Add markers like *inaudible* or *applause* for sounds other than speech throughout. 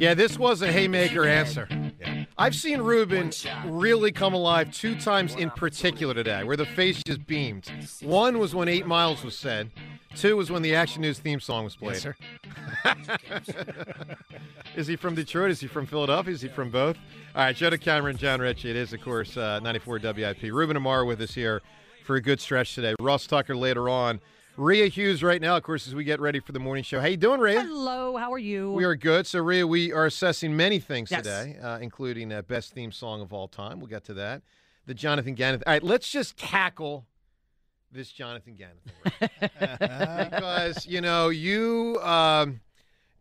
Yeah, this was a haymaker answer. I've seen Ruben really come alive two times in particular today, where the face just beamed. One was when Eight Miles was said. Two was when the Action News theme song was played. Yes, sir. *laughs* is he from Detroit? Is he from Philadelphia? Is he from both? All right, Joe Cameron, John Ritchie. It is, of course, uh, 94 WIP. Ruben Amaro with us here for a good stretch today. Ross Tucker later on. Rhea Hughes right now, of course, as we get ready for the morning show. How you doing, Rhea? Hello, how are you? We are good. So, Rhea, we are assessing many things Yes. today, uh, including uh, best theme song of all time. We'll get to that. The Jonathan Gannon. All right, let's just tackle this Jonathan Gannon *laughs* because, you know, you. Um,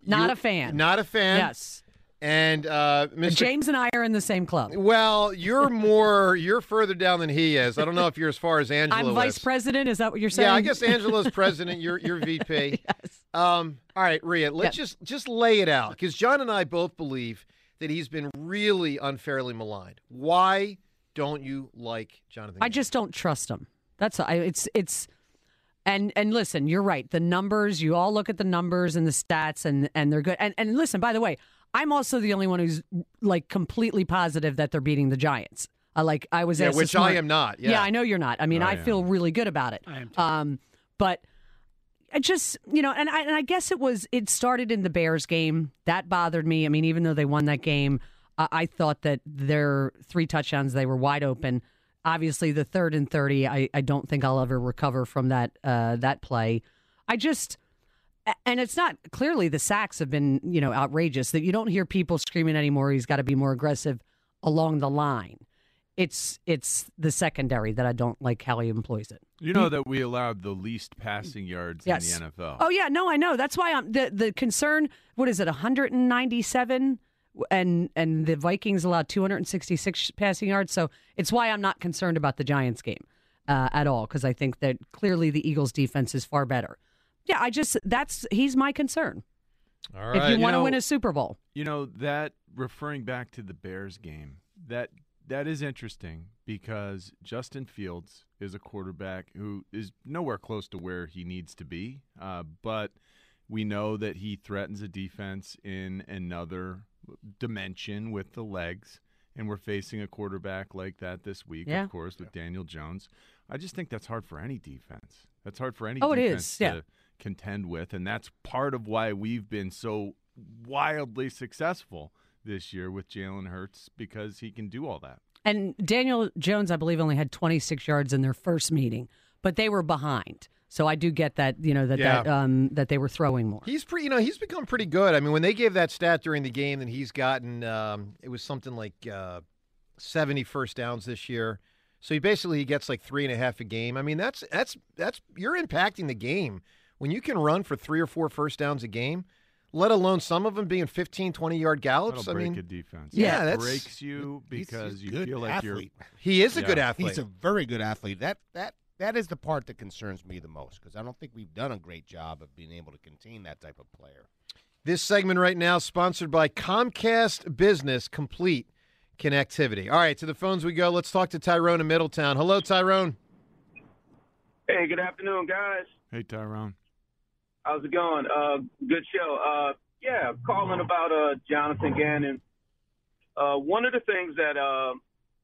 Not you- a fan. Not a fan. Yes. And uh, Mr. James and I are in the same club. Well, you're more, you're further down than he is. I don't know if you're as far as *laughs* Angela I'm vice is. president. Is that what you're saying? Yeah, I guess Angela's president. You're you're *laughs* VP. yes. Um. All right, Rhea. Let's Yeah. just just lay it out because John and I both believe that he's been really unfairly maligned. Why don't you like Jonathan? I just don't trust him. That's I, it's it's and and listen, you're right. The numbers, you all look at the numbers and the stats and and they're good. And and listen, by the way, I'm also the only one who's like completely positive that they're beating the Giants. I like I was Yeah, which this I am not. Yeah. I know you're not. I mean, I I, feel really good about it. I am Um, but I just you know, and I and I guess it was it started in the Bears game that bothered me. I mean, even though they won that game, I, I thought that their three touchdowns they were wide open. Obviously, the third and thirty, I, I don't think I'll ever recover from that uh, that play. I just a- and it's not clearly the sacks have been you know outrageous that you don't hear people screaming anymore. He's got to be more aggressive along the line. It's it's the secondary that I don't like how he employs it. You know that we allowed the least passing yards Yes. in the NFL. Oh yeah, no, I know. That's why I'm the the concern. What is it? 197, and and the Vikings allowed 266 passing yards. So it's why I'm not concerned about the Giants game uh, at all because I think that clearly the Eagles defense is far better. Yeah, I just that's he's my concern. All If right. you want to win a Super Bowl, You know that referring back to the Bears game, that that is interesting because Justin Fields is a quarterback who is nowhere close to where he needs to be, uh, but we know that he threatens a defense in another dimension with the legs, and we're facing a quarterback like that this week, Yeah. of course, with Daniel Jones. I just think that's hard for any defense. That's hard for any Oh, it defense is, yeah. To contend with, and that's part of why we've been so wildly successful this year with Jalen Hurts because he can do all that. and Daniel Jones, I believe, only had 26 yards in their first meeting, but they were behind. So I do get that you know that Yeah. that um, that they were throwing more. He's pretty, you know, he's become pretty good. I mean, when they gave that stat during the game, that he's gotten, um, it was something like uh, 70 first downs this year. So he basically he gets like three and a half a game. I mean, that's that's that's you're impacting the game when you can run for three or four first downs a game. Let alone some of them being 15, 20 yard gallops. That'll I break mean, a defense. Yeah, It that's breaks you because you feel like athlete. He is a good athlete. He's a very good athlete. That that that is the part that concerns me the most because I don't think we've done a great job of being able to contain that type of player. This segment right now sponsored by Comcast Business Complete Connectivity. All right, to the phones we go. Let's talk to Tyrone in Middletown. Hello, Tyrone. Hey, good afternoon, guys. Hey, Tyrone. How's it going? Uh, good show. Uh, yeah, calling about uh, Jonathan Gannon. Uh, one of the things that uh,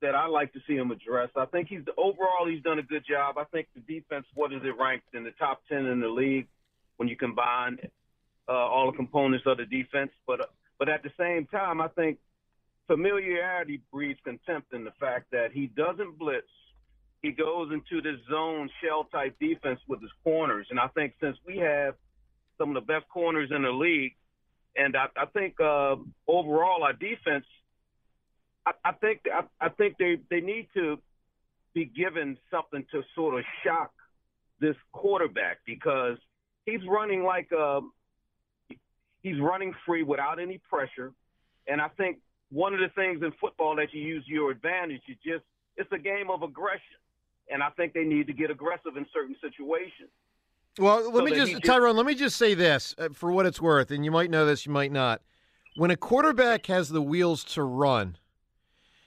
that I like to see him address, I think he's overall he's done a good job. I think the defense, what is it ranked in the top ten in the league when you combine uh, all the components of the defense. But uh, but at the same time, I think familiarity breeds contempt in the fact that he doesn't blitz. He goes into this zone shell type defense with his corners, and I think since we have some of the best corners in the league, and I, I think uh, overall our defense, I, I think I, I think they they need to be given something to sort of shock this quarterback because he's running like uh, he's running free without any pressure, and I think one of the things in football that you use your advantage, you just it's a game of aggression. and I think they need to get aggressive in certain situations. Well, let So me just, Tyrone, let me just say this uh, for what it's worth, and you might know this, you might not. When a quarterback has the wheels to run,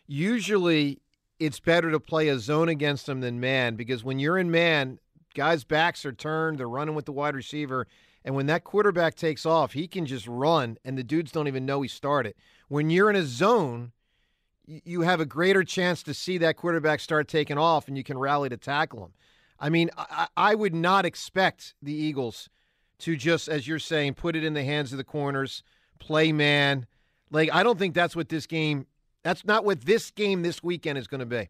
usually it's better to play a zone against them than man because when you're in man, guys' backs are turned, they're running with the wide receiver, and when that quarterback takes off, he can just run, and the dudes don't even know he started. When you're in a zone, you have a greater chance to see that quarterback start taking off, and you can rally to tackle him. I mean, I, I would not expect the Eagles to just, as you're saying, put it in the hands of the corners, play man. Like, I don't think that's what this game. That's not what this game this weekend is going to be.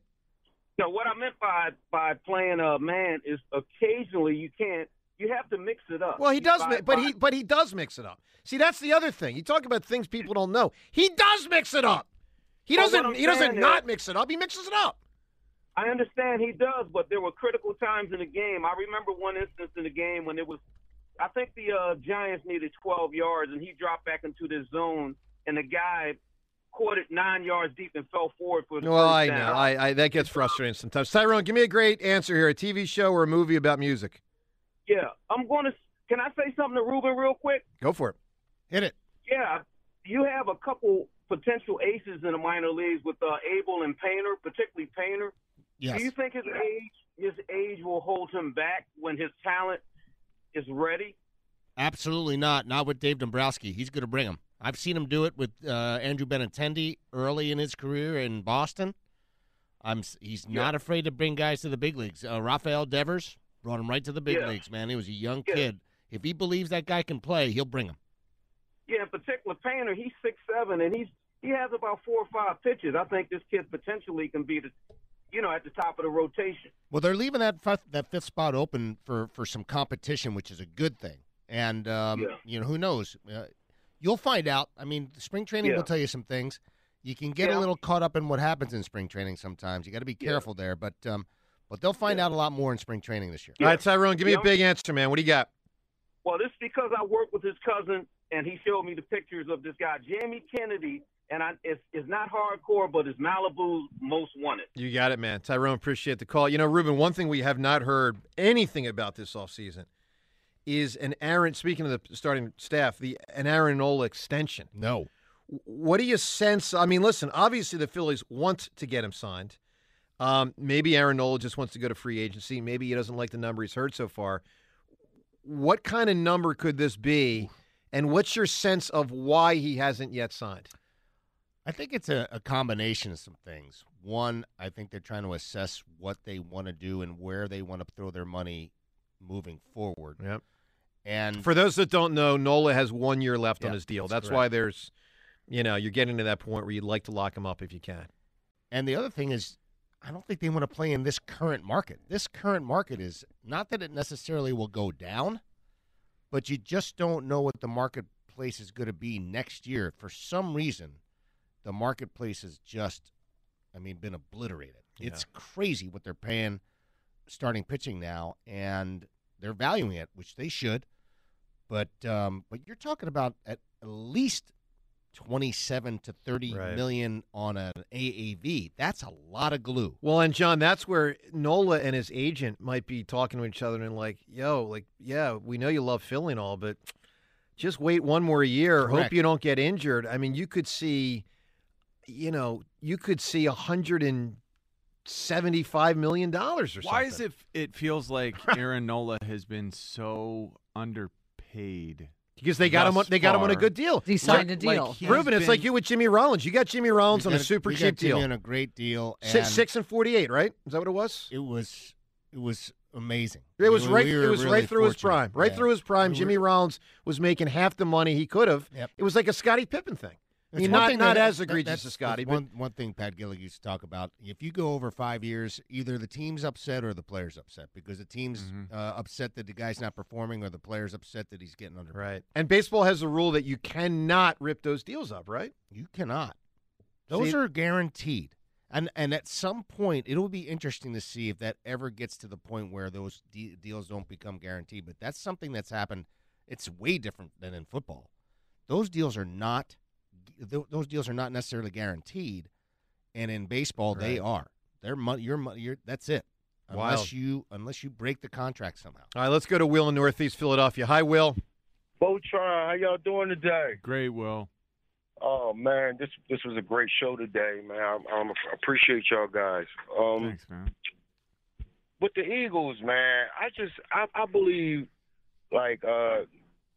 No, what I meant by by playing a man is occasionally you can't. You have to mix it up. Well, he does, By- mi- but by- he but he does mix it up. See, that's the other thing. You talk about things people don't know. He does mix it up. He doesn't. He doesn't saying not is- mix it up. He mixes it up. I understand he does, but there were critical times in the game. I remember one instance in the game when it was, I think the uh, Giants needed 12 yards, and he dropped back into this zone, and the guy caught it nine yards deep and fell forward for the Well, first I down. know. I, I that gets frustrating sometimes. Tyrone, give me a great answer here: a TV show or a movie about music. Yeah, I'm going to. Can I say something to Ruben real quick? Go for it. Hit it. Yeah, you have a couple potential aces in the minor leagues with uh, Abel and Painter, particularly Painter. Yes. Do you think his age his age will hold him back when his talent is ready? Absolutely not. Not with Dave Dombrowski. He's going to bring him. I've seen him do it with uh, Andrew Benintendi early in his career in Boston. I'm. He's not afraid to bring guys to the big leagues. Uh, Rafael Devers brought him right to the big Yeah. leagues. Man, he was a young Yeah. kid. If he believes that guy can play, he'll bring him. Yeah, in particular Painter, he's six seven and he's he has about four or five pitches. I think this kid potentially can be the you know, at the top of the rotation. Well, they're leaving that fifth, that fifth spot open for, for some competition, which is a good thing. And um, Yeah. you know, who knows? Uh, you'll find out. I mean, spring training Yeah. will tell you some things. You can get Yeah. a little caught up in what happens in spring training sometimes. You got to be careful there, but um, but they'll find out a lot more in spring training this year. All right, Tyrone, give me Yeah. a big answer, man. What do you got? Well, this is because I work with his cousin, and he showed me the pictures of this guy, Jamie Kennedy, and I, it's, it's not hardcore, but it's Malibu's most wanted. You got it, man. Tyrone, appreciate the call. You know, Ruben, one thing we have not heard anything about this offseason is an Aaron, speaking of the starting staff, the an Aaron Nola extension. No. What do you sense? I mean, listen, obviously the Phillies want to get him signed. Um, maybe Aaron Nola just wants to go to free agency. Maybe he doesn't like the number he's heard so far. What kind of number could this be? And what's your sense of why he hasn't yet signed? I think it's a, a combination of some things. One, I think they're trying to assess what they want to do and where they want to throw their money moving forward. Yep. And For those that don't know, Nola has one year left on his deal. that's That's, why there's, you know, you're getting to that point where you'd like to lock him up if you can. And the other thing is, I don't think they want to play in this current market. This current market is not that it necessarily will go down, but you just don't know what the marketplace is going to be next year. For some reason, the marketplace has just, I mean, been obliterated. It's crazy what they're paying starting pitching now, and they're valuing it, which they should. But um, but you're talking about at least twenty-seven to thirty million Right. on an AAV. That's a lot of glue. Well, and John, that's where Nola and his agent might be talking to each other and like, yo, like, yeah, we know you love Philly and all, but just wait one more year. Correct. Hope you don't get injured. I mean, you could see, you know, you could see a hundred and seventy-five million dollars or something. Why is it? It feels like *laughs* Aaron Nola has been so underpaid Because they got him. On, they got him on a good deal. He signed Like- a deal. like he Ruben, has it's like you with Jimmy Rollins. You got Jimmy Rollins We on a got- super we got cheap Jimmy deal. on a great deal. Six, and six and forty-eight, right? Is that what it was? It was it was amazing. It was We- right. we it was really right through his prime. Right Yeah. through his prime. We were- Jimmy Rollins was making half the money he could have. Yep. It was like a Scottie Pippen thing. I mean, not not that- as egregious that's- as Scotty, one one thing Pat Gillick used to talk about. If you go over five years, either the team's upset or the player's upset because the team's Mm-hmm. uh, upset that the guy's not performing or the player's upset that he's getting under. right. And baseball has a rule that you cannot rip those deals up, right? You cannot. Those See- are guaranteed. And and at some point, it'll be interesting to see if that ever gets to the point where those de- deals don't become guaranteed. But that's something that's happened. It's way different than in football. Those deals are not. Th- Those deals are not necessarily guaranteed, and in baseball they are. They're money. Your money. Your that's it. unless Wild. you unless you break the contract somehow. All right, let's go to Will in Northeast Philadelphia. Hi, Will. Botron, how y'all doing today? Great, Will. Oh man, this this was a great show today, man. I, I appreciate y'all guys. Um, Thanks, man. with the Eagles, man, I just I, I believe like uh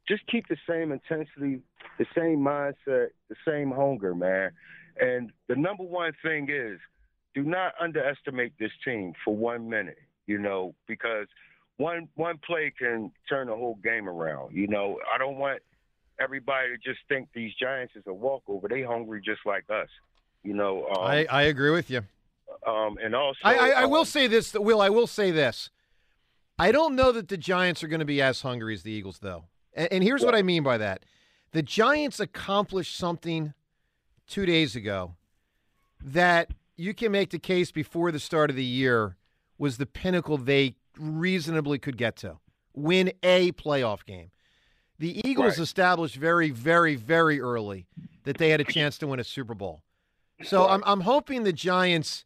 just keep the same intensity, the same mindset, the same hunger, man. And the number one thing is do not underestimate this team for one minute, you know, because one one play can turn the whole game around. You know, I don't want everybody to just think these Giants is a walkover. They hungry just like us. You know, um, I, I agree with you. um and also I, I, I will um, say this, Will. I will say this. I don't know that the Giants are going to be as hungry as the Eagles, though. And, and here's what I mean by that: the Giants accomplished something two days ago that you can make the case before the start of the year was the pinnacle they reasonably could get to win a playoff game. The Eagles Right. established very, very, very early that they had a chance to win a Super Bowl. So I'm, I'm hoping the Giants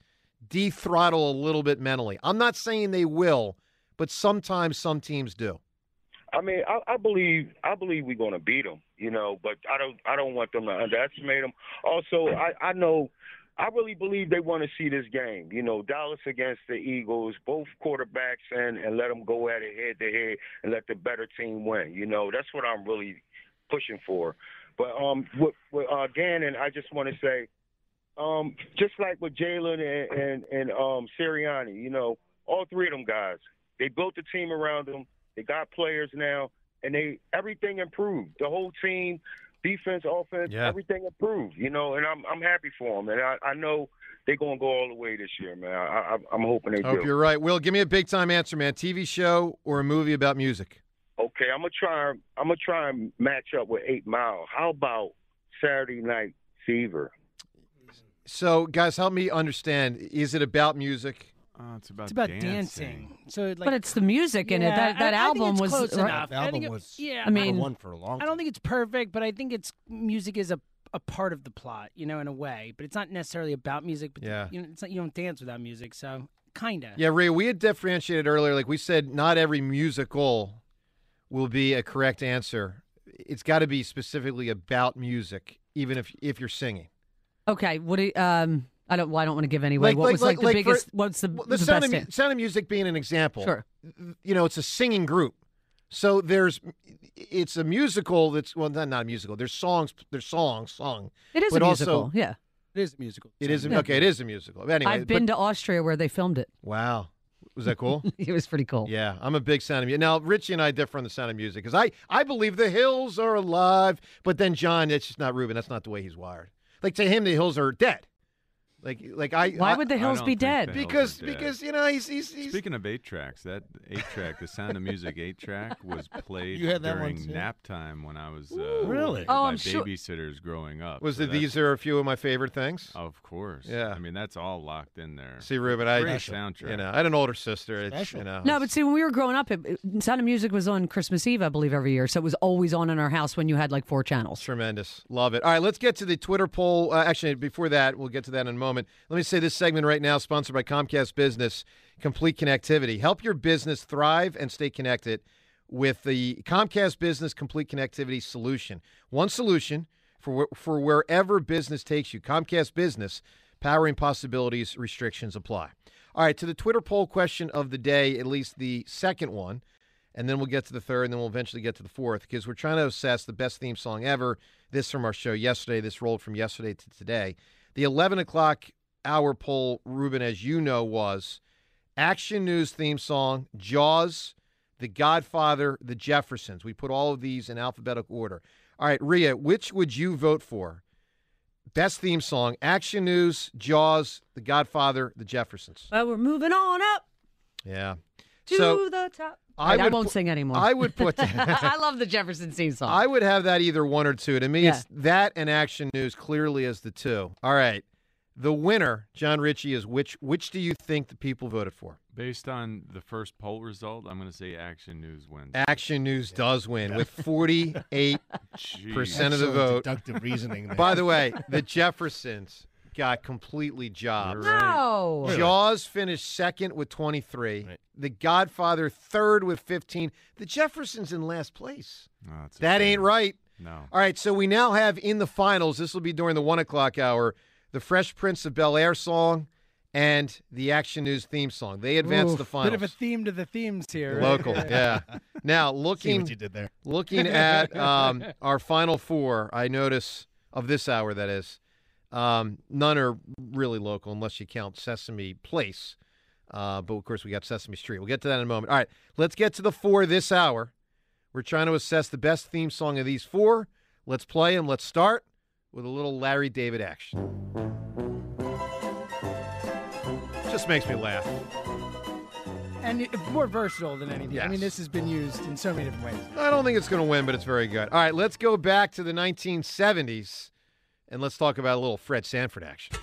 dethrottle a little bit mentally. I'm not saying they will, but sometimes some teams do. I mean, I, I believe I believe we're going to beat them, you know, but I don't I don't want them to underestimate them. Also, I I know I really believe they want to see this game. You know, Dallas against the Eagles, both quarterbacks, and and let them go at it head to head and let the better team win. You know, that's what I'm really pushing for. But um, with, with uh, Gannon, I just want to say, um, just like with Jalen and and, and um, Sirianni, you know, all three of them guys, they built the team around them. They got players now, and they everything improved. The whole team, defense, offense, Yeah. everything improved. You know, and I'm I'm happy for them, and I, I know they're gonna go all the way this year, man. I, I, I'm hoping they do. Hope do. you're right. Will, give me a big time answer, man. TV show or a movie about music? Okay, I'm gonna try. I'm gonna try and match up with Eight Mile. How about Saturday Night Fever? So, guys, help me understand. Is it about music? Uh, it's about It's about dancing. So, like, but it's the music in it. That that I- I think album it's was close right- enough. I think it- was yeah, I mean, one for a long I don't think it's perfect, but I think it's music is a a part of the plot, you know, in a way. But it's not necessarily about music. But Yeah. you know, it's not, you don't dance without music, so kinda. Yeah, Ray, we had differentiated earlier. Like we said, not every musical will be a correct answer. It's got to be specifically about music, even if if you're singing. okay. What do you, um? I don't. Well, I don't want to give anyway. Like- what like- was like, like- the like for- biggest? what's the, Well, the, the, sound, best? of, mu- sound of music being an example. Sure. You know, it's a singing group. So there's, it's a musical that's well, not, not a musical. There's songs. There's songs sung. It is but a also- musical. yeah. It is a musical. It is a- Yeah. okay. It is a musical. Anyway, I've been but- to Austria where they filmed it. Wow. Was that cool? *laughs* it was pretty cool. Yeah, I'm a big Sound of Music. Now, Richie and I differ on the Sound of Music because I, I believe the Hills are alive, but then John, it's just not Ruben. That's not the way he's wired. Like to him, the Hills are dead. Like, like I. Why I- would the Hills be dead? Because dead. because you know he's he's, he's Speaking of eight tracks, that eight track, the Sound of Music eight track, was *laughs* played You had that one, during too? nap time when I was uh, Really? with Oh, my I'm sure- babysitters growing up. was So it. These are a few of my favorite things. Of course. Yeah. I mean, that's all locked in there. See, Ruben, I Great soundtrack. You know, I had an older sister. It's, Special. you know, No, but see, when we were growing up, it, it- Sound of Music was on Christmas Eve, I believe, every year. So it was always on in our house when you had like four channels. Tremendous. Love it. All right, let's get to the Twitter poll. Uh, actually, before that, we'll get to that in a moment. Let me say this segment right now, sponsored by Comcast Business Complete Connectivity. Help your business thrive and stay connected with the Comcast Business Complete Connectivity solution. One solution for, for wherever business takes you. Comcast Business, powering possibilities, restrictions apply. All right, to the Twitter poll question of the day, at least the second one and then we'll get to the third, and then we'll eventually get to the fourth because we're trying to assess the best theme song ever. This from our show yesterday. This rolled from yesterday to today. The 11 o'clock hour poll, Ruben, as you know, was Action News theme song, Jaws, The Godfather, The Jeffersons. We put all of these in alphabetical order. All right, Rhea, which would you vote for? Best theme song, Action News, Jaws, The Godfather, The Jeffersons. Well, we're moving on up Yeah. To So- the top. I I, I won't pu- sing anymore. I would put *laughs* That, I love the Jefferson theme song. I would have that either one or two. To me, it's that and Action News clearly as the two. All right. The winner, John Ritchie, is which which do you think the people voted for? Based on the first poll result, I'm going to say Action News wins. Action News does win with *laughs* 48% of the Excellent vote. deductive reasoning *laughs* there. By the way, the Jeffersons got completely jobbed. No. Jaws finished second with 23. The Godfather third with 15. The Jeffersons in last place. Oh, it's a That shame. ain't right. No. All right, so we now have in the finals, this will be during the one o'clock hour, the Fresh Prince of Bel Air song and the Action News theme song. They advanced Ooh, the finals. Bit of a theme to the themes here. right? *laughs* Local, *laughs* yeah. Now looking, what you did there. looking at um, our final four, I notice of this hour that is, um, none are really local unless you count Sesame Place. Uh, but of course, we got Sesame Street. We'll get to that in a moment. All right, let's get to the four this hour. We're trying to assess the best theme song of these four. Let's play them. Let's start with a little Larry David action. Just makes me laugh. And it- more versatile than anything. I mean, Yes. this has been used in so many different ways. I don't think it's going to win, but it's very good. All right, let's go back to the 1970s and let's talk about a little Fred Sanford action.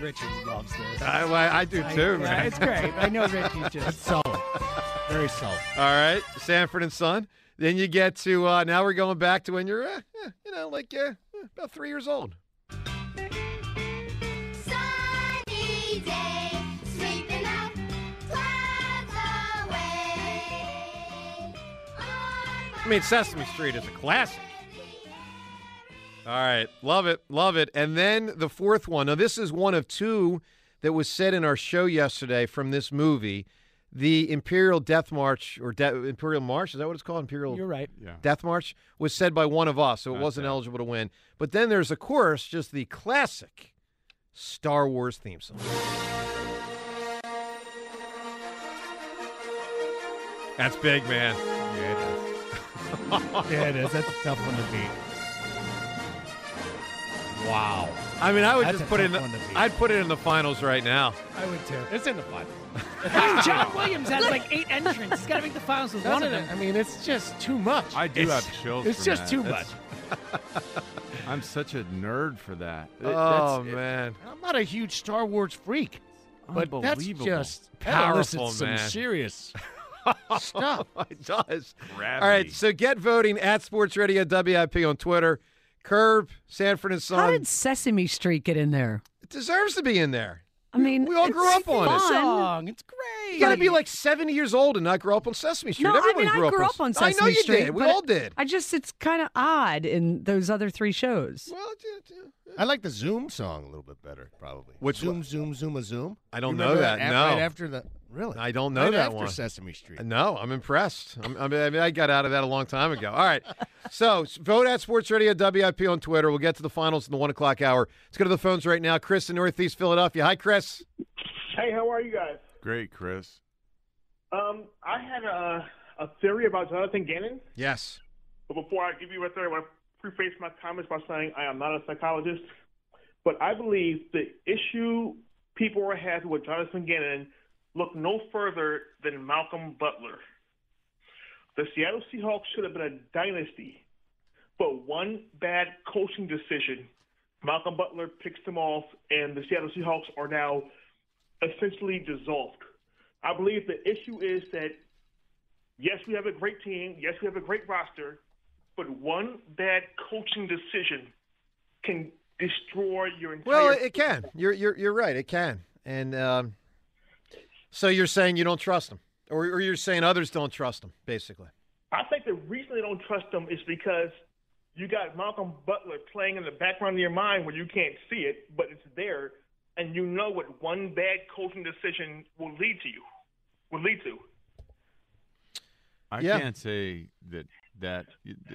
Richie loves this. I, I, I do I- too, yeah, man. It's great. I know Richie's *laughs* just solid. Very solid. All right, Sanford and Son. Then you get to uh, now we're going back to when you're, uh, you know, like uh, about three years old. I mean, Sesame Street is a classic. All right, love it, love it. And then the fourth one. Now, this is one of two that was said in our show yesterday from this movie. The Imperial Death March, or De- Imperial March, is that what it's called? Imperial You're right. Yeah. Death March was said by one of us, so it Not wasn't bad. eligible to win. But then there's, of course, just the classic Star Wars theme song. That's big, man. Yeah, it is. *laughs* yeah, it is. That's a tough one to beat. Wow. I mean, I would That's just put it in. The, one to beat. I'd put it in the finals right now. I would too. It's in the finals. *laughs* I mean, John Williams has like eight entrants. He's got to make the finals with one of them. I mean, it's just too much. I do It's- have chills. It's from just that. too That's- much. *laughs* I'm such a nerd for that. It- Oh that's- it- man, I'm not a huge Star Wars freak, but that's Unbelievable. just that Powerful, elicits some man. serious stuff. *laughs* it does. Gravity. All right, so get voting at Sports Radio WIP on Twitter. Curb, Sanford and Son. How did Sesame Street get in there? it deserves to be in there. I mean, we all grew up on fun. it. Song. It's great. You got to be like 70 years old and not grow up on Sesame Street. No, I Everyone mean grew I up grew on, Sesame Street. I know you Street. did. We all did. I just it's kind of odd in those other three shows. Well, it- it- I like the Zoom song a little bit better, probably. Which Zoom, one? Zoom, Zoom, a Zoom? I don't You know remember that, no. Right after the really, I don't know right that after one. Sesame Street. No, I'm impressed. I'm, I, mean, I got out of that a long time ago. All right. So vote at Sports Radio WIP on Twitter. We'll get to the finals in the one o'clock hour. Let's go to the phones right now. Chris in Northeast Philadelphia. Hi, Chris. Hey, how are you guys? Great, Chris. Um, I had a, a theory about Jonathan Gannon, Yes. but before I give you a theory, I want to preface my comments by saying I am not a psychologist, but I believe the issue people are having with Jonathan Gannon look no further than Malcolm Butler. The Seattle Seahawks should have been a dynasty, but one bad coaching decision, Malcolm Butler picks them off, and the Seattle Seahawks are now essentially dissolved. I believe the issue is that yes, we have a great team, yes, we have a great roster, but one bad coaching decision can destroy your entire. Well, it can. You're you're you're right. It can. And um, so you're saying you don't trust them, or, or you're saying others don't trust them, basically. I think the reason they don't trust them is because you got Malcolm Butler playing in the background of your mind where you can't see it, but it's there, and you know what one bad coaching decision will lead to you. Will lead to. I Yeah. can't say that that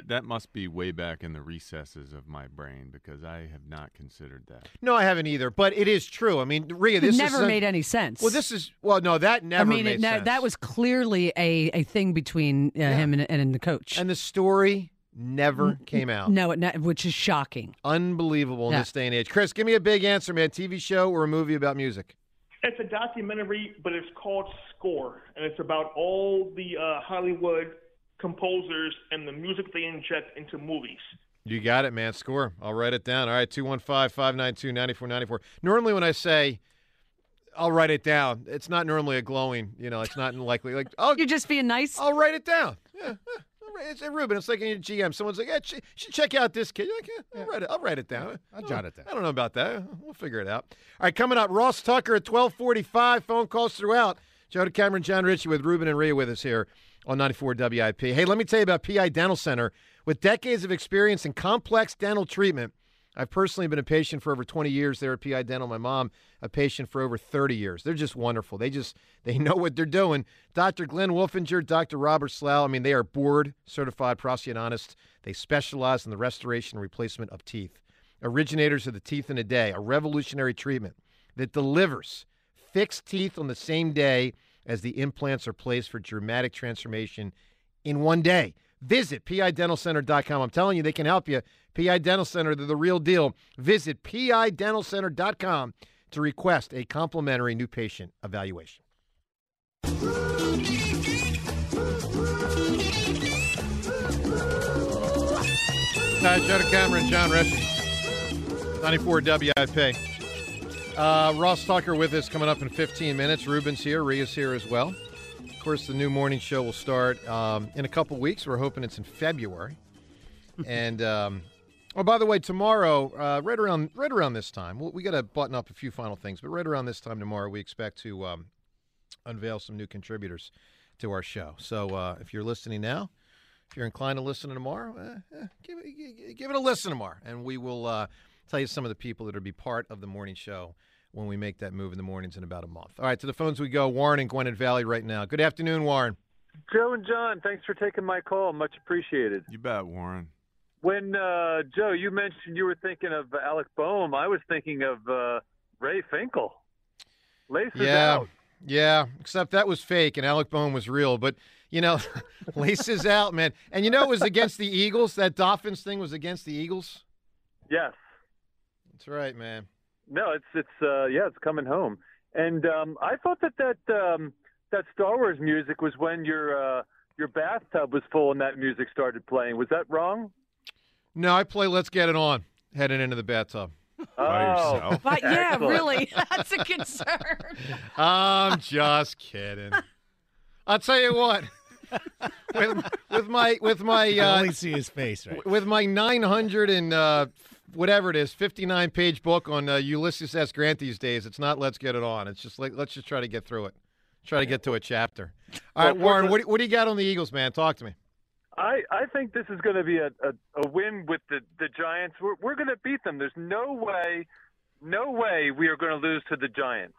that must be way back in the recesses of my brain because I have not considered that. No, I haven't either. But it is true. I mean, Rhea, It this never is made any sense. Well, this is well, no, that never I mean, made it, ne- sense. that was clearly a, a thing between uh, him and, and the coach. and the story never came out. No, it ne- which is shocking. Unbelievable in Yeah. this day and age. Chris, give me a big answer, man. TV show or a movie about music? It's a documentary, but it's called Score, and it's about all the uh, Hollywood composers and the music they inject into movies. You got it, man. Score. I'll write it down. All right, 215 592 9494. Normally, when I say I'll write it down, it's not normally a glowing, you know, it's not likely. Like, oh, You're just being nice. I'll write it down. Yeah, yeah, It's, uh, Ruben, it's like in your GM. Someone's like, yeah, ch- should check out this kid. You're like, yeah, I'll, write it, I'll write it down. I'll jot it down. I don't know about that. We'll figure it out. All right, coming up, Ross Tucker at 1245. Phone calls throughout. Joe to Cameron, John Ritchie with Ruben and Rhea with us here on 94 WIP. Hey, let me tell you about PI Dental Center. With decades of experience in complex dental treatment, I've personally been a patient for over 20 years there at PI Dental. My mom, a patient for over 30 years. They're just wonderful. They just they know what they're doing. Dr. Glenn Wolfinger, Dr. Robert Slough. I mean, they are board certified prosthodontists. They specialize in the restoration and replacement of teeth. Originators of the teeth in a day, a revolutionary treatment that delivers fixed teeth on the same day as the implants are placed for dramatic transformation in one day. Visit PIDentalCenter.com. I'm telling you, they can help you. PI Dental Center, they're the real deal. Visit PIDentalCenter.com to request a complimentary new patient evaluation. Hi, Cameron, John Ritchie, 94 WIP. Uh, Ross Tucker with us coming up in 15 minutes. Ruben's here, Rhea's here as well. Of course, the new morning show will start um, in a couple weeks. We're hoping it's in February. *laughs* and um, oh, by the way, tomorrow, uh, right around right around this time, we we got to button up a few final things. But right around this time tomorrow, we expect to um, unveil some new contributors to our show. So uh, if you're listening now, if you're inclined to listen tomorrow, eh, eh, give, it, give it a listen tomorrow, and we will uh, tell you some of the people that will be part of the morning show when we make that move in the mornings in about a month. All right, to the phones we go. Warren and Gwynedd Valley right now. Good afternoon, Warren. Joe and John, thanks for taking my call. Much appreciated. You bet, Warren. When uh, Joe, you mentioned you were thinking of Alec Bohm, I was thinking of uh, Ray Finkle. Laces yeah, out. yeah. Except that was fake, and Alec Bohm was real. But you know, *laughs* laces out, man. And you know, it was against the Eagles. That Dolphins thing was against the Eagles. Yes. That's right, man. No, it's it's uh, yeah, it's coming home. And um, I thought that that um, that Star Wars music was when your uh, your bathtub was full and that music started playing. Was that wrong? No, I play Let's Get It On heading into the bathtub. Oh, But yeah, *laughs* Excellent. really, *laughs* that's a concern. I'm just kidding. I'll tell you what. with, with my with my *laughs* You can uh, only see his face, right? with my 900 and uh, whatever it is 59 page book on uh, Ulysses S. Grant these days. It's not Let's Get It On. It's just like let's just try to get through it. Try to get to a chapter. All right, Warren, what, do- what do you got on the Eagles, man? Talk to me. I, I think this is going to be a, a, a win with the, the Giants. We're, we're going to beat them. There's no way, no way we are going to lose to the Giants.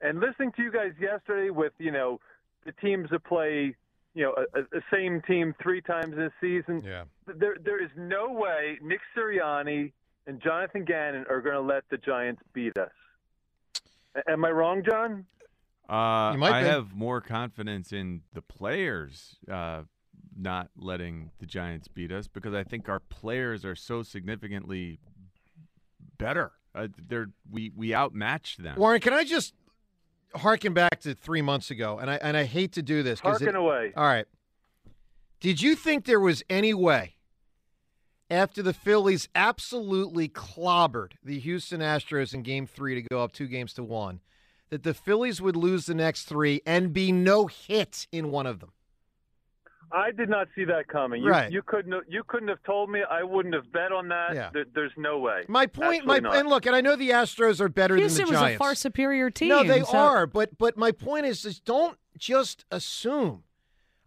And listening to you guys yesterday with, you know, the teams that play, you know, a, a, the same team three times this season, Yeah. there, there is no way Nick Sirianni and Jonathan Gannon are going to let the Giants beat us. A- Am I wrong, John? Uh, You might I be. have more confidence in the players uh, not letting the Giants beat us because I think our players are so significantly better. Uh, they're we we outmatched them. Warren, can I just harken back to three months ago? And I and I hate to do this. Harken it- away. All right. Did you think there was any way after the Phillies absolutely clobbered the Houston Astros in Game Three to go up two games to one, that the Phillies would lose the next three and be no hit in one of them? I did not see that coming. You, Right. you couldn't. have- You couldn't have told me. I wouldn't have bet on that. Yeah. There- there's no way. My point, my not. and look, and I know the Astros are better Houston than the Giants. was a far superior team. No, they so- are, but but my point is, is don't just assume.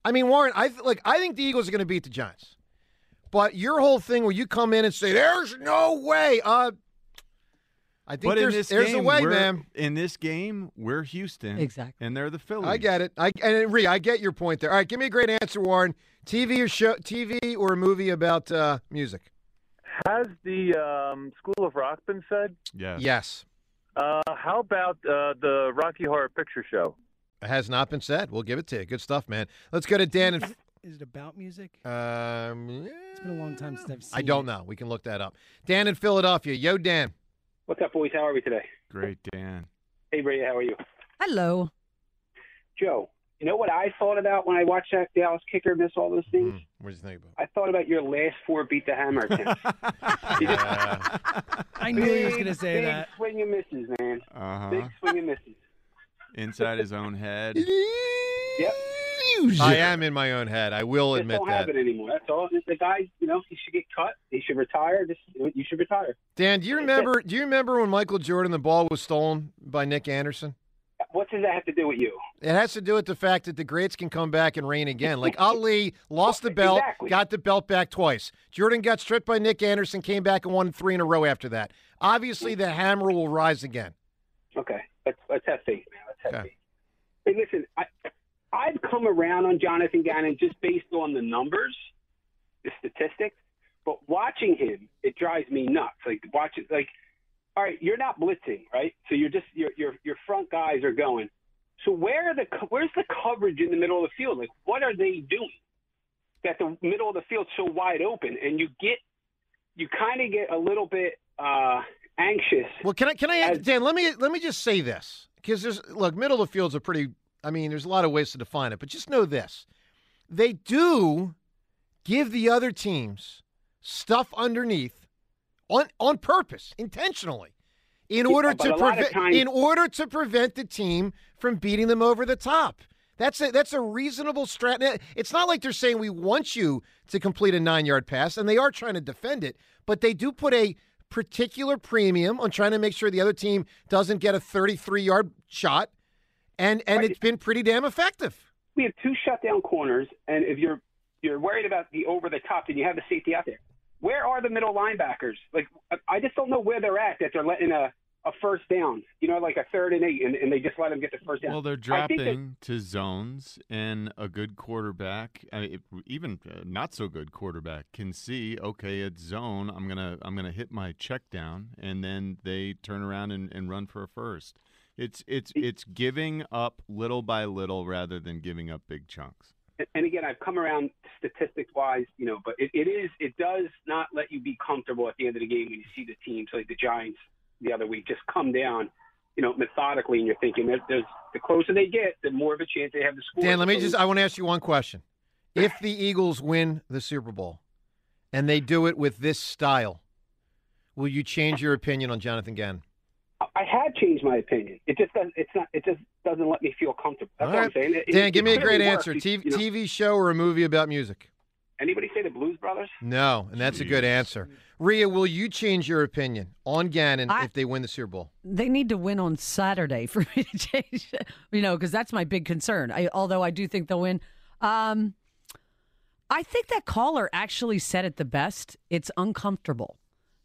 I mean, Warren, I th- like I think the Eagles are going to beat the Giants, but your whole thing where you come in and say there's no way, uh, I think but in there's this there's game, a way, we're- man. In this game, we're Houston, exactly, and they're the Phillies. I get it. I and Ree, I get your point there. All right, give me a great answer, Warren. TV or show, TV or a movie about uh, music? Has the um, School of Rock been said? Yes. Yes, Uh, how about uh, the Rocky Horror Picture Show? it has not been said. We'll give it to you. Good stuff, man. Let's go to Dan and. Is it about music? Um, It's been a long time since I've seen I don't it. know. We can look that up. Dan in Philadelphia. Yo, Dan. What's up, boys? How are we today? Great, Dan. Hey, Ray, how are you? Hello. Joe, you know what I thought about when I watched that Dallas kicker miss all those things? What do you think about? I thought about your last four beat the hammer *laughs* attempts. I knew he was going to Big, say big that. swing and misses, man. Uh-huh. Big swing and misses. Inside his own head. Yep. Music. I am in my own head. I will Just admit don't that. have it anymore. That's all. The guy, you know, he should get cut. He should retire. Just you should retire. Dan, do you remember? Do you remember when Michael Jordan the ball was stolen by Nick Anderson? What does that have to do with you? It has to do with the fact that the greats can come back and reign again. Like Ali lost the belt, Exactly. got the belt back twice. Jordan got stripped by Nick Anderson, came back and won three in a row after that. Obviously, the hammer will rise again. Okay, let's let's have faith, man. Let's have Okay. faith. Hey, listen, I I've come around on Jonathan Gannon just based on the numbers, the statistics. But watching him, it drives me nuts. Like watching, like, all right, you're not blitzing, right? So you're just your your your front guys are going. So where are the where's the coverage in the middle of the field? Like, what are they doing? That the middle of the field's so wide open, and you get you kind of get a little bit uh, anxious. Well, can I can I Dan? Let me let me just say this because there's look middle of the field's a pretty. I mean, there's a lot of ways to define it, but just know this: they do give the other teams stuff underneath on on purpose, intentionally, in order to prevent times- in order to prevent the team from beating them over the top. That's a that's a reasonable strat. It's not like they're saying we want you to complete a nine yard pass, and they are trying to defend it, but they do put a particular premium on trying to make sure the other team doesn't get a 33 yard shot, and and it's been pretty damn effective. we have two shutdown corners, and if you're you're worried about the over the top, then you have the safety out there. Where are the middle linebackers? Like I- I just don't know where they're at. That they're letting a a first down, you know, like a third and eight, and, and they just let them get the first down. Well, they're I that- dropping to zones, and a good quarterback, I mean, if- even uh, not so good quarterback, can see. Okay, it's zone. I'm gonna I'm gonna hit my check down, and then they turn around and, and run for a first. It's it's it's giving up little by little rather than giving up big chunks. and- and again, I've come around statistics wise, you know, but it, it is it does not let you be comfortable at the end of the game when you see the teams like the Giants the other week just come down, you know, methodically, and you're thinking that there's the closer they get, the more of a chance they have to score. Dan, let me So- just I want to ask you one question. If the Eagles win the Super Bowl and they do it with this style, will you change your opinion on Jonathan Gannon? I had changed my opinion. It just doesn't. It's not. It just doesn't let me feel comfortable. That's All what right. I'm saying. It- Dan, it give me a great answer. You- TV, you know, TV show or a movie about music? Anybody say the Blues Brothers? No, and that's a good answer. Rhea, will you change your opinion on Gannon I- if they win the Super Bowl? They need to win on Saturday for me to change, you know, because that's my big concern. I, although I do think they'll win. Um, I think that caller actually said it the best. It's uncomfortable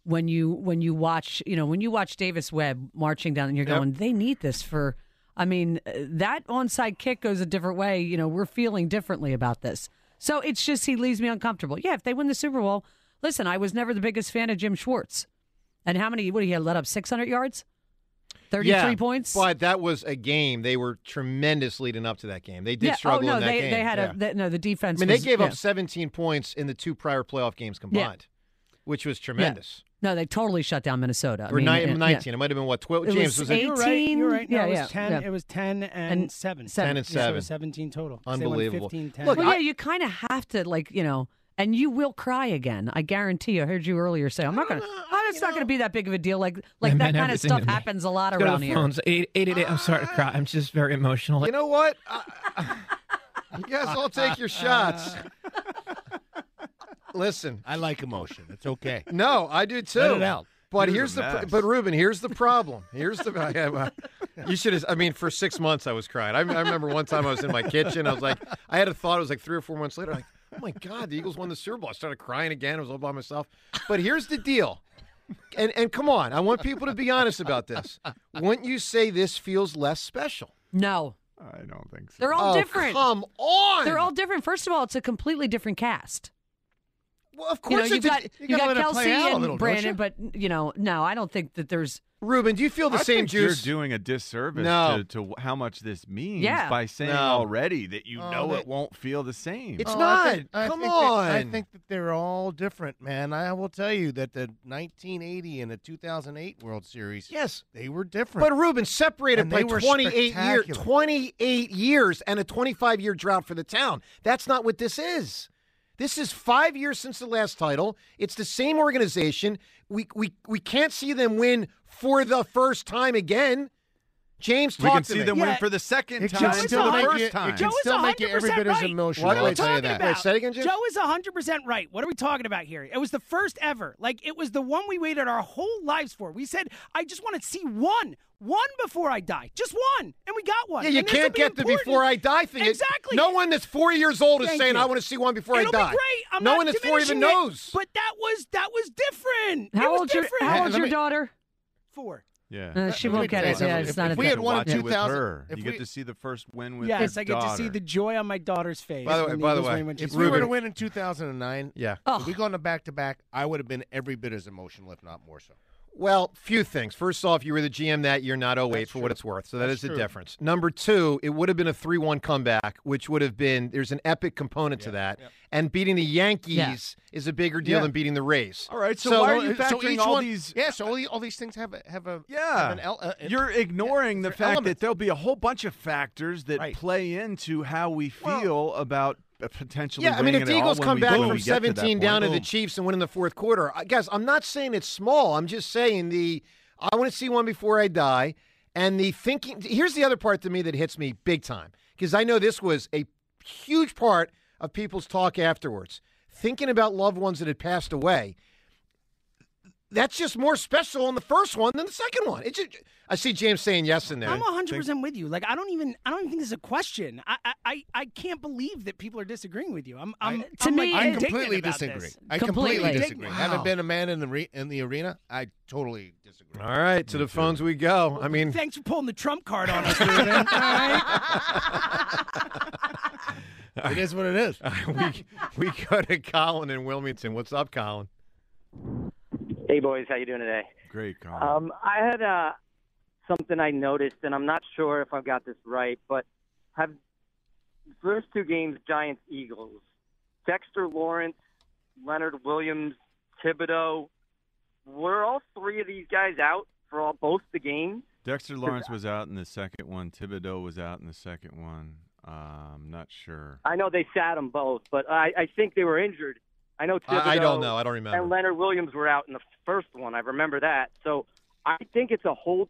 when you when you watch, you know, when you watch Davis Webb marching down, and you're Yep. going, they need this for. I mean, uh, that onside kick goes a different way. You know, we're feeling differently about this. So it's just he leaves me uncomfortable. Yeah, if they win the Super Bowl, listen, I was never the biggest fan of Jim Schwartz. And how many? What he had let up? Six hundred yards. 33 Yeah, points. But that was a game. They were tremendous leading up to that game. They did yeah. struggle oh, no, in that they, game. They had yeah. a they, no. The defense I mean, they gave up 17 points in the two prior playoff games combined, which was tremendous. No, they totally shut down Minnesota. I Or mean, ni- yeah, 19. yeah. It might have been what? 12? It James, was was it? You're right. You're right. No, Yeah, it was yeah, ten. yeah. It was ten and, And seven. seven. 10 and Yeah, so it 7. was Seventeen total. 'Cause they won Unbelievable. 15-10. Look, well, I- yeah, you kind of have to like you know, and you will cry again. I guarantee. you. I heard you earlier say, "I'm not gonna. Oh, it's not gonna be that big of a deal." Like like that kind of stuff happens a lot around the here. phones. Eight, eight, eight, eight. I'm sorry to cry. I'm just very emotional. You know what? I, I guess I'll take your shots. *laughs* Listen, I like emotion. It's okay. *laughs* No, I do too. Let it out. But You're here's the the pr- but Ruben, here's the problem. Here's the I have, uh, you should have. I mean, for six months I was crying. I, I remember one time I was in my kitchen. I was like, I had a thought. It was like three or four months later. Like, oh my god, the Eagles won the Super Bowl. I started crying again. I was all by myself. But here's the deal. And and come on, I want people to be honest about this. Wouldn't you say this feels less special? No, I don't think so. they're all Oh, different. come on. They're all different. First of all, it's a completely different cast. Well, of You know, course you've a- got you you, gotta got Kelce play out a and little, Brandon, but you know, no, I don't think that there's. Ruben, do you feel the I same think juice? You're doing a disservice No. to, to how much this means Yeah. by saying No. already that you Oh, know they- it won't feel the same. It's Oh, not. I think, I Come think that- I think that they're all different, man. I will tell you that the 1980 and the 2008 World Series, Yes. they were different. But Ruben separated And by 28 years, 28 years and a 25 year drought for the town. That's not what this is. This is 5 years since the last title. It's the same organization. We we we can't see them win for the first time again. James, We can to see me. them win for the second It time until the first you- it time. can Joe is still make you every 100% bit as right. emotional. What I are we tell you talking that. about? Wait, say it again, Jim? Joe is 100% right. What are we talking about here? It was the first ever. Like, it was the one we waited our whole lives for. We said, I just want to see one. One before I die. Just one. And we got one. Yeah, you And can't be get the before I die thing. It- Exactly. No one that's four years old is Thank saying you. I want to see one before It'll I die. be great. I'm no not one that's four even it, knows. But that was that was different. How it was old's your. How old's your me- daughter? Four. Yeah. Uh, she won't get it. Yeah, it's If- not if a we had thing. won in with 2000 her. You we- get to see the first win with Yes, I get to see the joy on my daughter's face. By the way- by the way, If we were to win in 2009, Yeah. Oh. if we go on the back to back, I would have been every bit as emotional, if not more so. Well, few things. First off, if you were the GM that year, not 08 That's for true. what it's worth. So that That's is the true. difference. Number two, it would have been a 3 1 comeback, which would have been, there's an epic component to that. And beating the Yankees is a bigger deal Yeah. than beating the Rays. All right, so, why are you factoring each all one- these? Yeah, so all, the, all these things have a, have a Yeah, have el- uh, you're ignoring the fact elements. that there'll be a whole bunch of factors that Right. play into how we feel about uh, potentially. Yeah, I mean, if the Eagles come back from we get to that 17 down to the Chiefs and win in the fourth quarter, I- guys, I'm not saying it's small. I'm just saying the I want to see one before I die. And the thinking here's the other part to me that hits me big time because I know this was a huge part of people's talk afterwards. Thinking about loved ones that had passed away. That's just more special in the first one than the second one. It just, I see James saying yes in there. I'm 100 percent with you. Like I don't even I don't even think this is a question. I I- I, I can't believe that people are disagreeing with you. I'm I'm I- I'm, like, I indignant completely about disagree. this. I Completely. completely disagree. Wow. Having been a man in the re- in the arena, I totally disagree. All right, to the phones we go. I mean, Thanks for pulling the trump card on us, *laughs* Ruben. All right. *laughs* It is what it is. *laughs* we we go to Colin in Wilmington. What's up, Colin? Hey boys, how you doing today? Great, Colin. Um, I had uh, something I noticed, and I'm not sure if I've got this right, but have first two games Giants Eagles, Dexter Lawrence, Leonard Williams, Thibodeaux, were all three of these guys out for all both the games? Dexter Lawrence was out in the second one. Thibodeaux was out in the second one. Uh, I'm not sure. I know they sat them both, but I, I think they were injured. I know Thibodeaux I, I don't know. I don't remember. and Leonard Williams were out in the first one. I remember that. So I think it's a whole.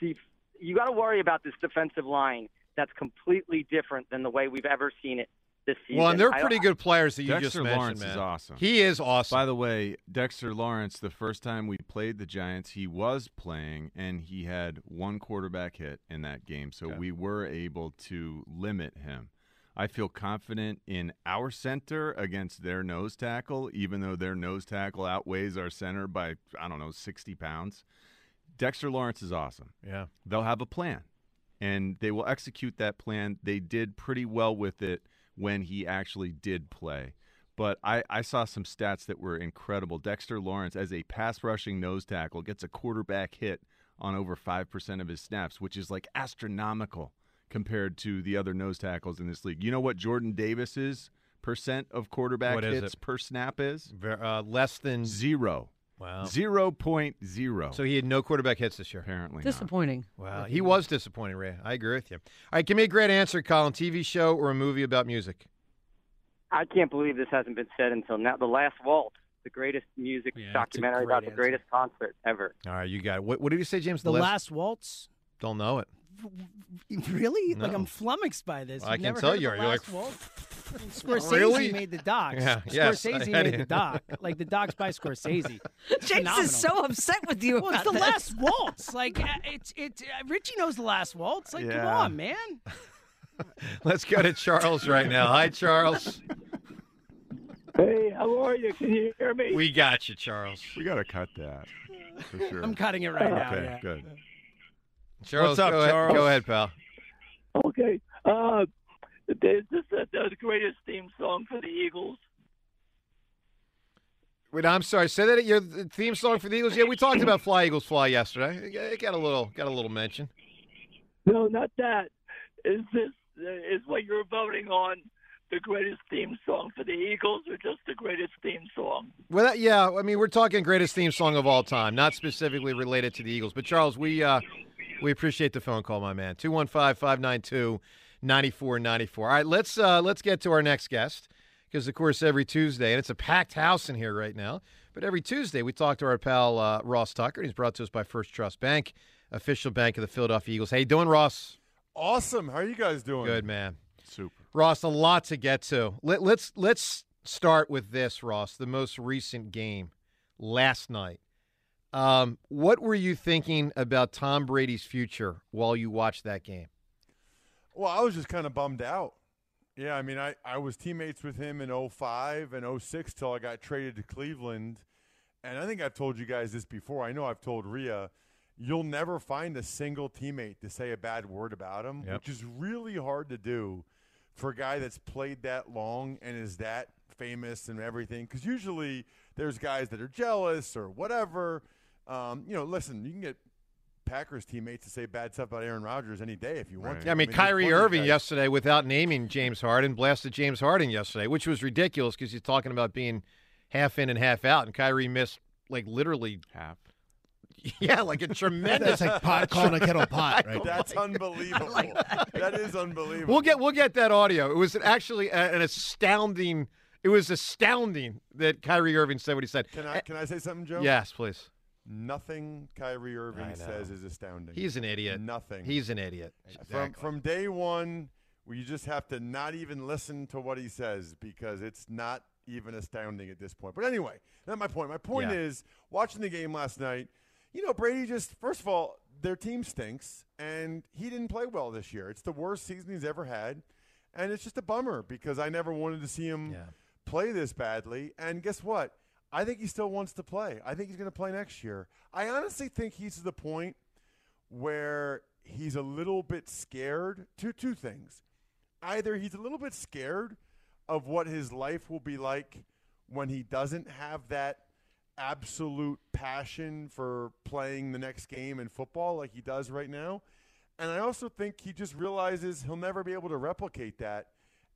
def- You got to worry about this defensive line. That's completely different than the way we've ever seen it this season. Well, and they're pretty good players that you Dexter just mentioned, Lawrence man. is awesome. He is awesome. By the way, Dexter Lawrence, the first time we played the Giants, he was playing and he had one quarterback hit in that game. So we were able to limit him. I feel confident in our center against their nose tackle, even though their nose tackle outweighs our center by, I don't know, 60 pounds. Dexter Lawrence is awesome. Yeah. They'll have a plan and they will execute that plan. They did pretty well with it when he actually did play. But I, I saw some stats that were incredible. Dexter Lawrence, as a pass rushing nose tackle, gets a quarterback hit on over 5% of his snaps, which is like astronomical compared to the other nose tackles in this league. You know what Jordan Davis's percent of quarterback hits it? per snap is? Uh, less than zero. Wow. Zero point zero. So he had no quarterback hits this year. Apparently, Disappointing. Wow, he was disappointing, Ray. I agree with you. All right, give me a great answer, Colin. TV show or a movie about music? I can't believe this hasn't been said until now. The Last Waltz, the greatest music Yeah, documentary great about the greatest concert ever. All right, you got it. What, what did you say, James? The Last Waltz. Don't know it. Really? Like I'm flummoxed by this. I can never tell heard You're You're Last like, Waltz? *laughs* Scorsese Really? made the docs. Yeah, yes, I Scorsese had made it. the doc. Like the docs by Scorsese. *laughs* James Phenomenal. is so upset with you. Well, it's about the this. last waltz. Like uh, it's it's uh, Richie knows the last waltz. Like come Yeah. on, man. *laughs* Let's go to Charles right now. Hi, Charles. Hey, how are you? Can you hear me? We got you, Charles. We got to cut that for sure. I'm cutting it right now. Okay, yeah. good. Charles, What's up, go ahead- Go ahead, pal. Okay. Uh, is this the, the greatest theme song for the Eagles? Wait, I'm sorry. Say that your theme song for the Eagles. Yeah, we talked about "Fly Eagles Fly" yesterday. It got a little got a little mention. No, not that. Is this is what you're voting on the greatest theme song for the Eagles, or just the greatest theme song? Well, that, yeah. I mean, we're talking greatest theme song of all time, not specifically related to the Eagles. But Charles, we uh, we appreciate the phone call, my man. 215-592-9494. All right, let's uh, let's get to our next guest because, of course, every Tuesday, and it's a packed house in here right now. But every Tuesday, we talk to our pal uh, Ross Tucker. He's brought to us by First Trust Bank. official bank of the Philadelphia Eagles. How you doing, Ross? Awesome. How are you guys doing? Good, man. Super. Ross, a lot to get to. Let, let's let's start with this, Ross. The most recent game last night. Um, what were you thinking about Tom Brady's future while you watched that game? Well, I was just kind of bummed out. Yeah, I mean, I, I was teammates with him in 05 and 06 till I got traded to Cleveland. And I think I've told you guys this before. I know I've told Rhea, you'll never find a single teammate to say a bad word about him, Yep. which is really hard to do for a guy that's played that long and is that famous and everything. Because usually there's guys that are jealous or whatever. Um, you know, listen, you can get Packers teammates to say bad stuff about Aaron Rodgers any day if you want to. Yeah, I mean, there's Kyrie Irving guys- yesterday, without naming James Harden, blasted James Harden yesterday, which was ridiculous because he's talking about being half in and half out, and Kyrie missed like literally half. *laughs* Yeah, like a tremendous. That's like pot calling a kettle pot, *laughs* right? That's unbelievable. that is unbelievable. We'll get we'll get that audio. It was actually an astounding. It was astounding that Kyrie Irving said what he said. Can I can I say something, Joe? Yes, please. Nothing Kyrie I Irving says is astounding. He's an idiot. Nothing. He's an idiot. Exactly. From from day one, where you just have to not even listen to what he says because it's not even astounding at this point. But anyway, that's my point. My point Yeah. is watching the game last night. You know, Brady just first of all, their team stinks, and he didn't play well this year. It's the worst season he's ever had, and it's just a bummer because I never wanted to see him play this badly. And guess what? I think he still wants to play. I think he's going to play next year. I honestly think he's to the point where he's a little bit scared. Two two things. Either he's a little bit scared of what his life will be like when he doesn't have that absolute passion for playing the next game in football like he does right now. And I also think he just realizes he'll never be able to replicate that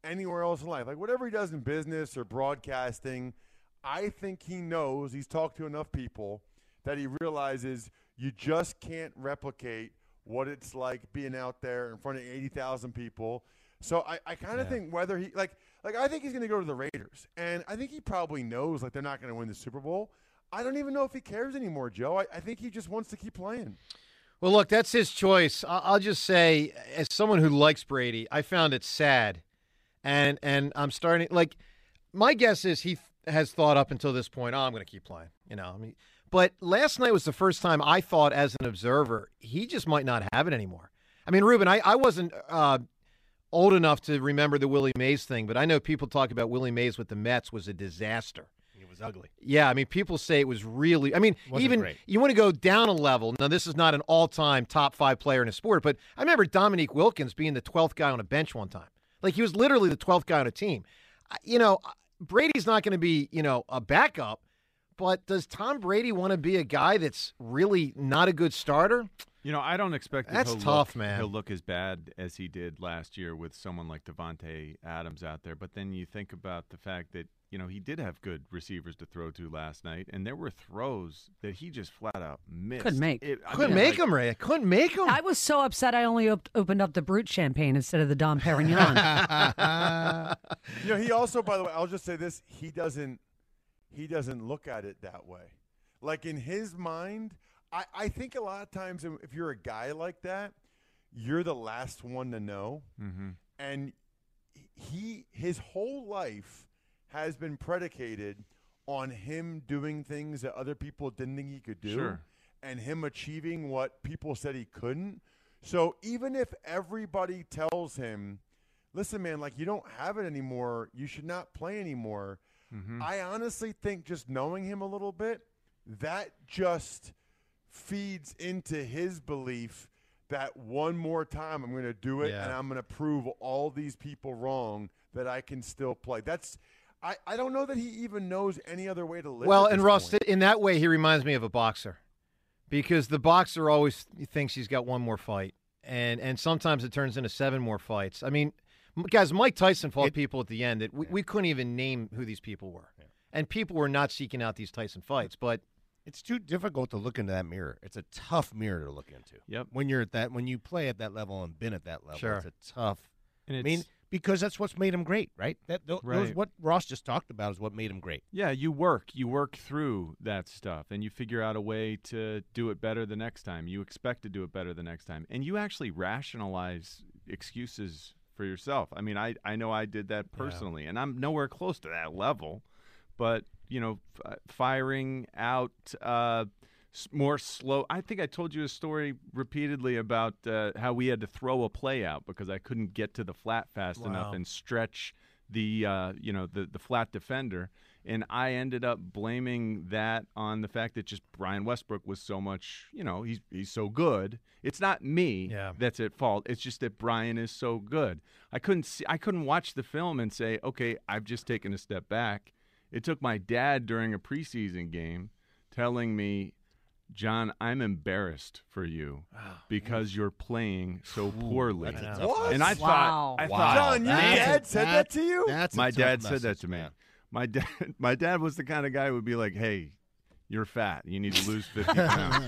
anywhere else in life. Like whatever he does in business or broadcasting, I think he knows he's talked to enough people that he realizes you just can't replicate what it's like being out there in front of 80,000 people. So I, I kind of Yeah. think whether he like like I think he's going to go to the Raiders, and I think he probably knows like they're not going to win the Super Bowl. I don't even know if he cares anymore, Joe. I, I think he just wants to keep playing. Well, look, that's his choice. I'll just say, as someone who likes Brady, I found it sad, and and I'm starting like my guess is he has thought up until this point, oh, I'm going to keep playing. You know, I mean, but last night was the first time I thought, as an observer, he just might not have it anymore. I mean, Ruben, I I wasn't. Uh, Old enough to remember the Willie Mays thing, but I know people talk about Willie Mays with the Mets was a disaster. It was ugly. Yeah, I mean, people say it was really. I mean, Wasn't even great. you want to go down a level. Now, this is not an all-time top five player in a sport, but I remember Dominique Wilkins being the twelfth guy on a bench one time. Like he was literally the twelfth guy on a team. You know, Brady's not going to be you know a backup, but does Tom Brady want to be a guy that's really not a good starter? You know, I don't expect that That's he'll tough, look, man. He'll look as bad as he did last year with someone like Davante Adams out there. But then you think about the fact that you know he did have good receivers to throw to last night, and there were throws that he just flat out missed. Couldn't make. It- I Couldn't mean, make like- him, Ray. Couldn't make him. I was so upset I only op- opened up the brut champagne instead of the Dom Perignon. *laughs* you know, he also, by the way, I'll just say this: he doesn't, he doesn't look at it that way. Like in his mind, I, I think a lot of times if you're a guy like that, you're the last one to know, Mhm. and he, his whole life has been predicated on him doing things that other people didn't think he could do, Sure. and him achieving what people said he couldn't. So even if everybody tells him, listen, man, like you don't have it anymore, you should not play anymore. Mhm. I honestly think just knowing him a little bit, that just feeds into his belief that one more time I'm going to do it Yeah. and I'm going to prove all these people wrong that I can still play. That's I, I don't know that he even knows any other way to live. Well, and this Russ, point. in that way, he reminds me of a boxer because the boxer always thinks he's got one more fight, and and sometimes it turns into seven more fights. I mean, guys, Mike Tyson fought people at the end that we, we couldn't even name who these people were, and people were not seeking out these Tyson fights, but. It's too difficult to look into that mirror. It's a tough mirror to look into. Yep. When you're at that, when you play at that level and been at that level, Sure. it's a tough. And I mean, it's- because that's what's made him great, right? That th- those, what Ross just talked about is what made him great. Yeah, you work. You work through that stuff and you figure out a way to do it better the next time. You expect to do it better the next time. And you actually rationalize excuses for yourself. I mean, I, I know I did that personally, and I'm nowhere close to that level. But, you know, f- firing out uh, more slow. I think I told you a story repeatedly about uh, how we had to throw a play out because I couldn't get to the flat fast enough and stretch the uh, you know the the flat defender, and I ended up blaming that on the fact that just Brian Westbrook was so much you know he's he's so good. It's not me Yeah. that's at fault. It's just that Brian is so good. I couldn't see I couldn't watch the film and say okay I've just taken a step back. It took my dad during a preseason game telling me. John, I'm embarrassed for you because you're playing so poorly. that's a tough What? And I Wow. thought, I Wow. thought, John, your That's a- dad said that that's- to you? That's a my tough dad said that message, to me. man. My dad, *laughs* my dad was the kind of guy who would be like, "Hey, you're fat. You need to lose *laughs* 50 pounds."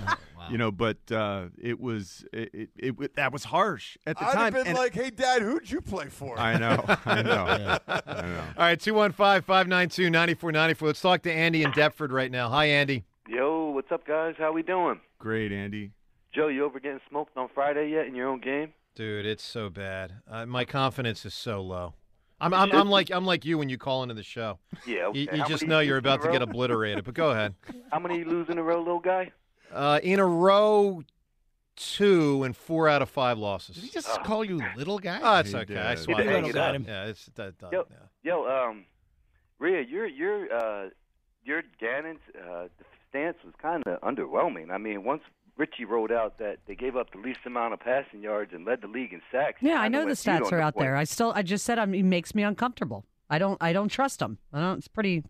You know, but uh, it was it, it, it that was harsh at the time. I'd time. have been and- like, "Hey, Dad, who'd you play for?" I know, I know, Yeah. *laughs* I know. All right, 215 592 9494. Let's talk to Andy in Deptford right now. Hi, Andy. Yo, what's up, guys? How we doing? Great, Andy. Joe, you over getting smoked on Friday yet in your own game? Dude, it's so bad. Uh, my confidence is so low. I'm, I'm, I'm like I'm like you when you call into the show. Yeah, okay. You, you just know you're lose in a about to get obliterated. But go ahead. *laughs* How many you lose in a row, little guy? Uh, in a row, two and four out of five losses. Did he just call you little guy? Oh, it's okay. did. I He swat did. it. He got. Yeah, it's that. that Yo, yeah. yo, um, Rhea, your your uh your Gannon's uh stance was kind of underwhelming. I mean, once Richie rolled out that they gave up the least amount of passing yards and led the league in sacks. Yeah, I know the stats are the out there. I still, I just said I'm, he makes me uncomfortable. I don't, I don't trust him. I don't. It's pretty.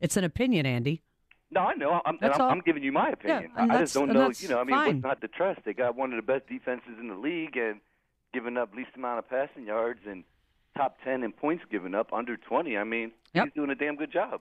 It's an opinion, Andy. No, I know. I'm, I'm. I'm giving you my opinion. and I just don't know. You know, I mean, fine. what's not to trust? They got one of the best defenses in the league and giving up least amount of passing yards and top ten in points given up, under twenty. I mean, Yep. he's doing a damn good job.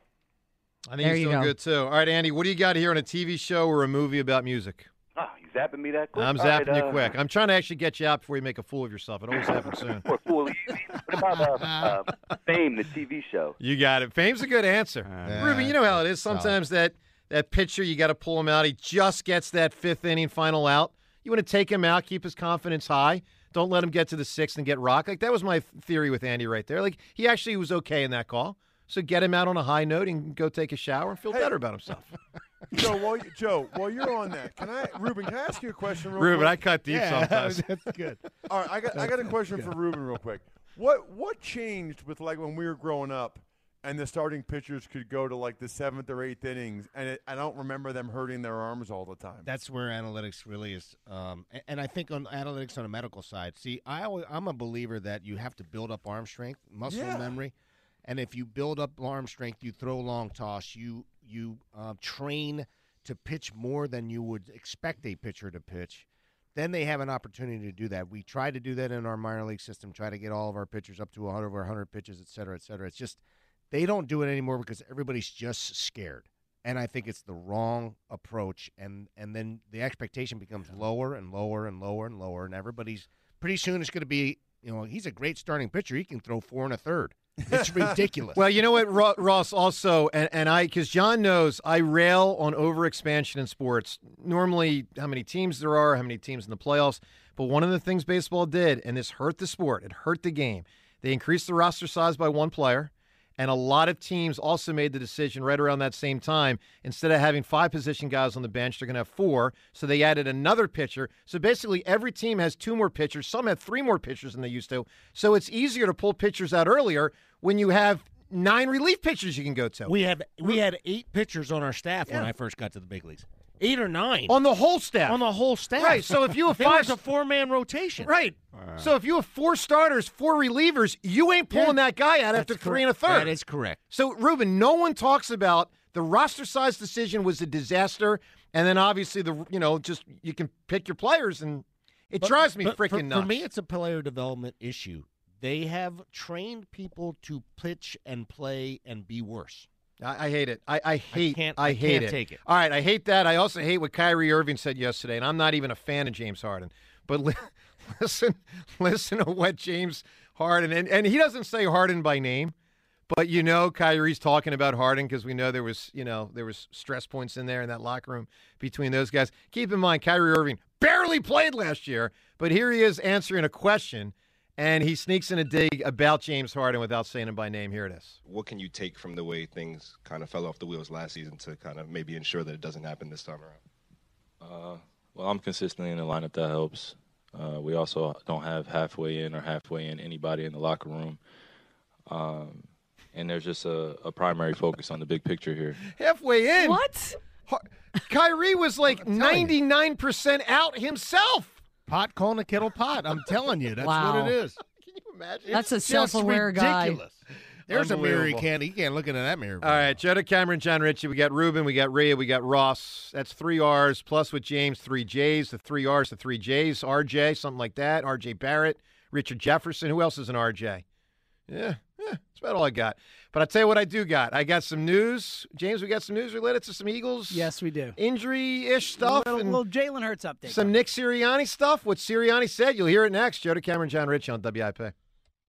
I think There he's you doing go. good too. All right, Andy, what do you got here on a TV show or a movie about music? Oh, you zapping me that quick? I'm zapping right, you uh, quick. I'm trying to actually get you out before you make a fool of yourself. It always happens soon. *laughs* For fool easy. What about uh, uh, Fame, the TV show? You got it. Fame's a good answer. Ruben, you know how it is. Sometimes that that pitcher, you got to pull him out. He just gets that fifth inning final out. You want to take him out, keep his confidence high. Don't let him get to the sixth and get rocked. Like that was my theory with Andy right there. Like he actually was okay in that call. So get him out on a high note and go take a shower and feel Hey. better about himself. *laughs* Joe, while you, Joe, while you're on that, can I, Ruben? Can I ask you a question? Real Ruben, quick? I cut deep *laughs* sometimes. that's good. All right, I got I got a question for Ruben real quick. What what changed with like when we were growing up and the starting pitchers could go to like the seventh or eighth innings and it, I don't remember them hurting their arms all the time. That's where analytics really is, um, a- and I think on analytics on a medical side. See, I always, I'm a believer that you have to build up arm strength, muscle Yeah. memory, and if you build up arm strength, you throw long toss, you you uh, train to pitch more than you would expect a pitcher to pitch. Then they have an opportunity to do that. We try to do that in our minor league system. Try to get all of our pitchers up to 100 over 100 pitches, et cetera, et cetera. It's just they don't do it anymore because everybody's just scared and I think it's the wrong approach. And and then the expectation becomes lower and lower and lower and lower, and everybody's pretty soon it's going to be you know he's a great starting pitcher. He can throw four and a third. It's ridiculous. Well, you know what, Ross, also, and, and I, because John knows I rail on overexpansion in sports. Normally, how many teams there are, how many teams in the playoffs. But one of the things baseball did, and this hurt the sport, it hurt the game, they increased the roster size by one player. And a lot of teams also made the decision right around that same time. Instead of having five position guys on the bench, they're going to have four. So they added another pitcher. So basically, every team has two more pitchers. Some have three more pitchers than they used to. So it's easier to pull pitchers out earlier when you have nine relief pitchers you can go to. we have we had eight pitchers on our staff when I first got to the big leagues. Eight or nine on the whole staff. on the whole staff. Right, so if you have *laughs* there five- was a four man rotation. Right. So if you have four starters, four relievers, you ain't pulling that guy out after That's three and a third. That is correct. So, Ruben, no one talks about the roster size decision was a disaster, and then obviously the you know just you can pick your players, and it But- drives me but for- freaking nuts. For me, it's a player development issue. They have trained people to pitch and play and be worse. I, I hate it. I, I hate. can't- I, I hate can't it. take it. All right, I hate that. I also hate what Kyrie Irving said yesterday, and I'm not even a fan of James Harden. But li- *laughs* listen, listen to what James Harden, and, and he doesn't say Harden by name, but you know Kyrie's talking about Harden because we know there was you know there was stress points in there in that locker room between those guys. Keep in mind Kyrie Irving barely played last year, but here he is answering a question, and he sneaks in a dig about James Harden without saying him by name. Here it is. What can you take from the way things kind of fell off the wheels last season to kind of maybe ensure that it doesn't happen this time around? Uh, well, I'm consistently in the lineup. That helps. Uh, we also don't have halfway in or halfway in anybody in the locker room. Um, and there's just a, a, primary focus on the big picture here. Halfway in? What? Kyrie was like 99% out himself. Pot calling a kettle pot. I'm telling you, that's wow. what it is. *laughs* Can you imagine? That's it's a self-aware guy. There's a mirror he can't. He can't look into that mirror. All right, Joe DeCamara, Jon Ritchie. We got Ruben. We got Rhea. We got Ross. That's three R's plus with James three J's. The three R's, the three J's. RJ, something like that. RJ Barrett, Richard Jefferson. Who else is an RJ? Yeah, yeah, that's about all I got. But I'll tell you what I do got. I got some news. James, we got some news related to some Eagles. Yes, we do. Injury ish stuff. A little, and little Jalen Hurts update. Some Nick Sirianni stuff. What Sirianni said. You'll hear it next. Joe DeCamara, John Rich on WIP.